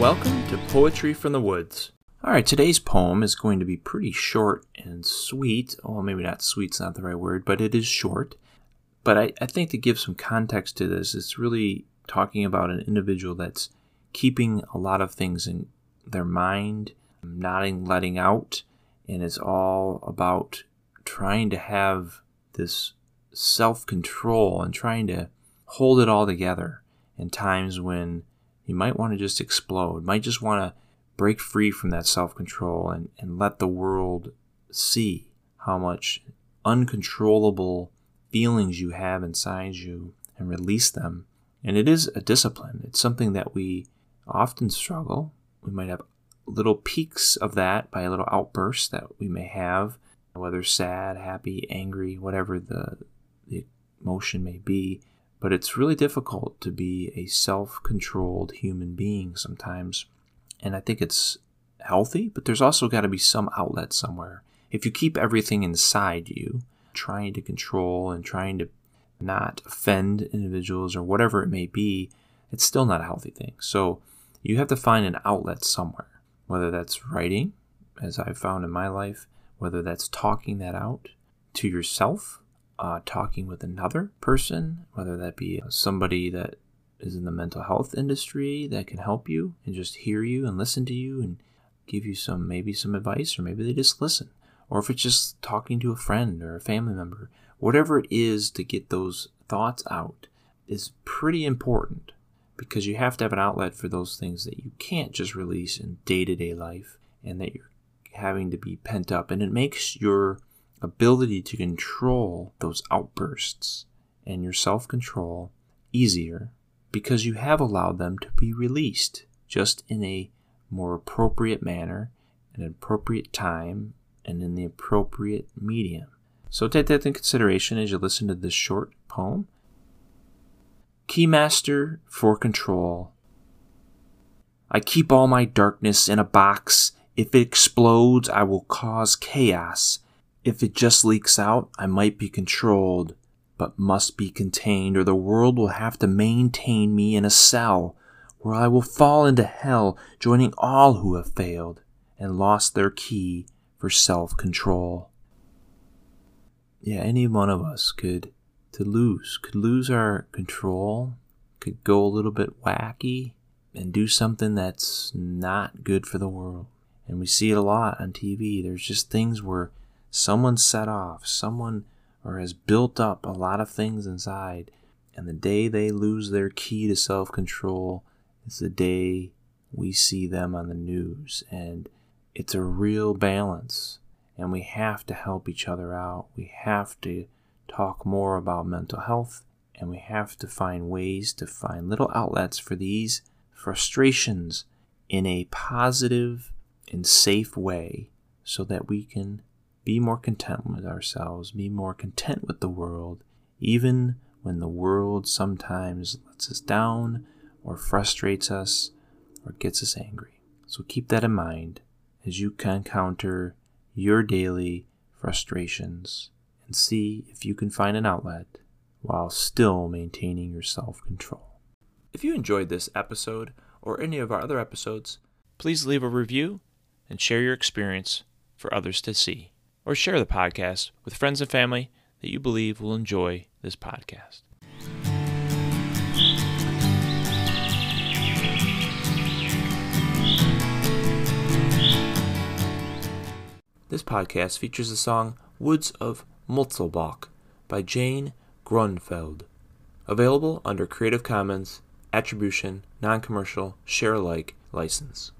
Welcome to Poetry from the Woods. All right, today's poem is going to be pretty short and sweet. Well, maybe not sweet's not the right word, but it is short. But I, I think to give some context to this, it's really talking about an individual that's keeping a lot of things in their mind, not letting out, and it's all about trying to have this self control and trying to hold it all together in times when you might want to just explode, might just want to break free from that self control and, and let the world see how much uncontrollable feelings you have inside you and release them. And it is a discipline. It's something that we often struggle. We might have little peaks of that by a little outburst that we may have, whether sad, happy, angry, whatever the, the emotion may be. But it's really difficult to be a self controlled human being sometimes. And I think it's healthy, but there's also got to be some outlet somewhere. If you keep everything inside you, trying to control and trying to not offend individuals or whatever it may be, it's still not a healthy thing. So you have to find an outlet somewhere, whether that's writing, as I've found in my life, whether that's talking that out to yourself, uh, talking with another person, whether that be somebody that is in the mental health industry that can help you and just hear you and listen to you and give you some maybe some advice or maybe they just listen. Or if it's just talking to a friend or a family member whatever it is to get those thoughts out is pretty important because you have to have an outlet for those things that you can't just release in day-to-day life and that you're having to be pent up and it makes your ability to control those outbursts and your self control easier because you have allowed them to be released just in a more appropriate manner, an appropriate time, and in the appropriate medium. So take that into consideration as you listen to this short poem. Keymaster for control. I keep all my darkness in a box. If it explodes, I will cause chaos if it just leaks out, I might be controlled, but must be contained, or the world will have to maintain me in a cell, where I will fall into hell, joining all who have failed and lost their key for self control. Yeah, any one of us could to lose, could lose our control, could go a little bit wacky and do something that's not good for the world. And we see it a lot on TV. There's just things where someone set off, someone or has built up a lot of things inside, and the day they lose their key to self control is the day we see them on the news. And it's a real balance, and we have to help each other out. We have to talk more about mental health, and we have to find ways to find little outlets for these frustrations in a positive and safe way so that we can be more content with ourselves, be more content with the world, even when the world sometimes lets us down or frustrates us or gets us angry. So keep that in mind as you encounter your daily frustrations and see if you can find an outlet while still maintaining your self control. If you enjoyed this episode or any of our other episodes, please leave a review and share your experience for others to see or share the podcast with friends and family that you believe will enjoy this podcast. This podcast features the song Woods of Mutzelbach by Jane Grunfeld, available under Creative Commons Attribution Non Commercial Share Alike license.